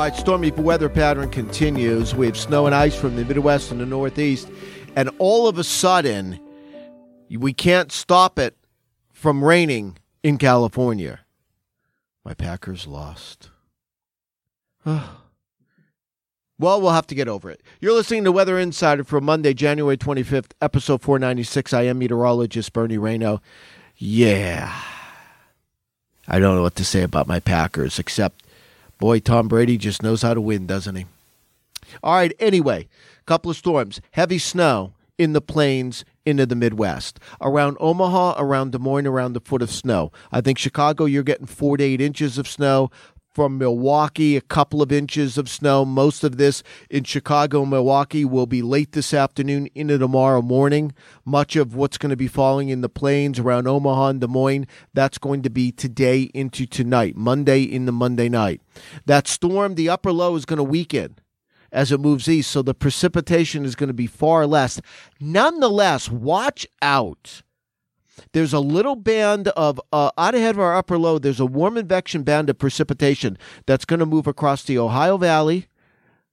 All right, stormy weather pattern continues. We have snow and ice from the Midwest and the Northeast. And all of a sudden, we can't stop it from raining in California. My Packers lost. well, we'll have to get over it. You're listening to Weather Insider for Monday, January 25th, episode 496. I am meteorologist Bernie Rayno. Yeah. I don't know what to say about my Packers, except, boy, Tom Brady just knows how to win, doesn't he? All right, anyway, couple of storms. Heavy snow in the plains into the Midwest. Around Omaha, around Des Moines, around the foot of snow. I think Chicago, you're getting four to eight inches of snow. From Milwaukee, a couple of inches of snow. Most of this in Chicago, Milwaukee will be late this afternoon into tomorrow morning. Much of what's going to be falling in the plains around Omaha and Des Moines, that's going to be today into tonight, Monday into Monday night. That storm, the upper low, is going to weaken as it moves east, so the precipitation is going to be far less. Nonetheless, watch out. There's a little band of, uh, out ahead of our upper low, there's a warm convection band of precipitation that's going to move across the Ohio Valley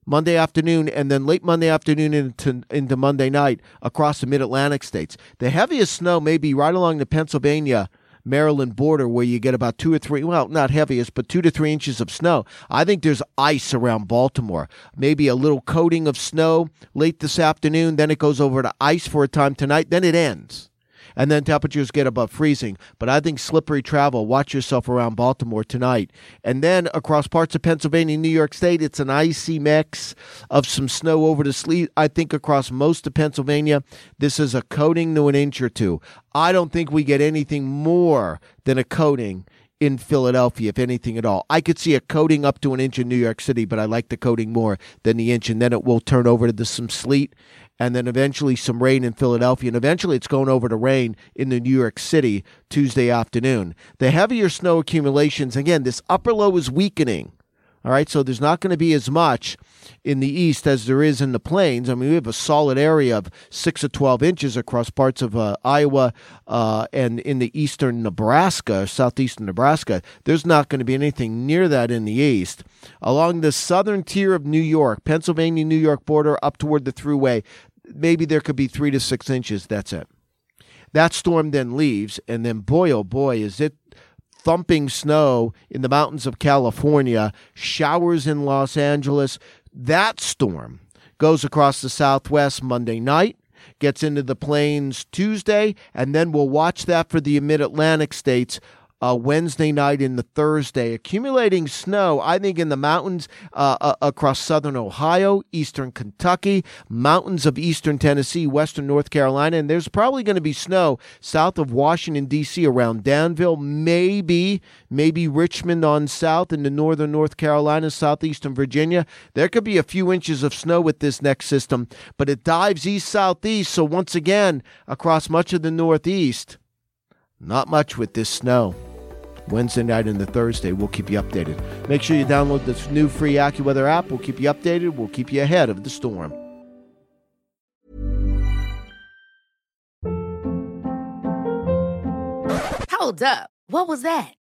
Monday afternoon and then late Monday afternoon into, into Monday night across the mid Atlantic states. The heaviest snow may be right along the Pennsylvania Maryland border where you get about two or three, well, not heaviest, but two to three inches of snow. I think there's ice around Baltimore. Maybe a little coating of snow late this afternoon, then it goes over to ice for a time tonight, then it ends and then temperatures get above freezing. But I think slippery travel. Watch yourself around Baltimore tonight. And then across parts of Pennsylvania, New York State, it's an icy mix of some snow over the sleet. I think across most of Pennsylvania, this is a coating to an inch or two. I don't think we get anything more than a coating in Philadelphia, if anything at all. I could see a coating up to an inch in New York City, but I like the coating more than the inch, and then it will turn over to some sleet and then eventually some rain in Philadelphia, and eventually it's going over to rain in the New York City Tuesday afternoon. The heavier snow accumulations, again, this upper low is weakening. All right, so there's not going to be as much in the east as there is in the plains. I mean, we have a solid area of six to 12 inches across parts of uh, Iowa uh, and in the eastern Nebraska, southeastern Nebraska. There's not going to be anything near that in the east. Along the southern tier of New York, Pennsylvania New York border, up toward the thruway, maybe there could be three to six inches. That's it. That storm then leaves, and then boy, oh boy, is it thumping snow in the mountains of California, showers in Los Angeles. That storm goes across the southwest Monday night, gets into the plains Tuesday, and then we'll watch that for the mid Atlantic states uh, Wednesday night into Thursday. Accumulating snow, I think, in the mountains uh, uh, across southern Ohio, eastern Kentucky, mountains of eastern Tennessee, western North Carolina, and there's probably going to be snow south of Washington, D.C., around Danville, maybe, maybe Richmond on south into northern North Carolina, southeastern Virginia. There could be a few inches of snow with this next system, but it dives east southeast. So once again, across much of the Northeast, not much with this snow. Wednesday night and the Thursday. We'll keep you updated. Make sure you download this new free AccuWeather app. We'll keep you updated. We'll keep you ahead of the storm. Hold up. What was that?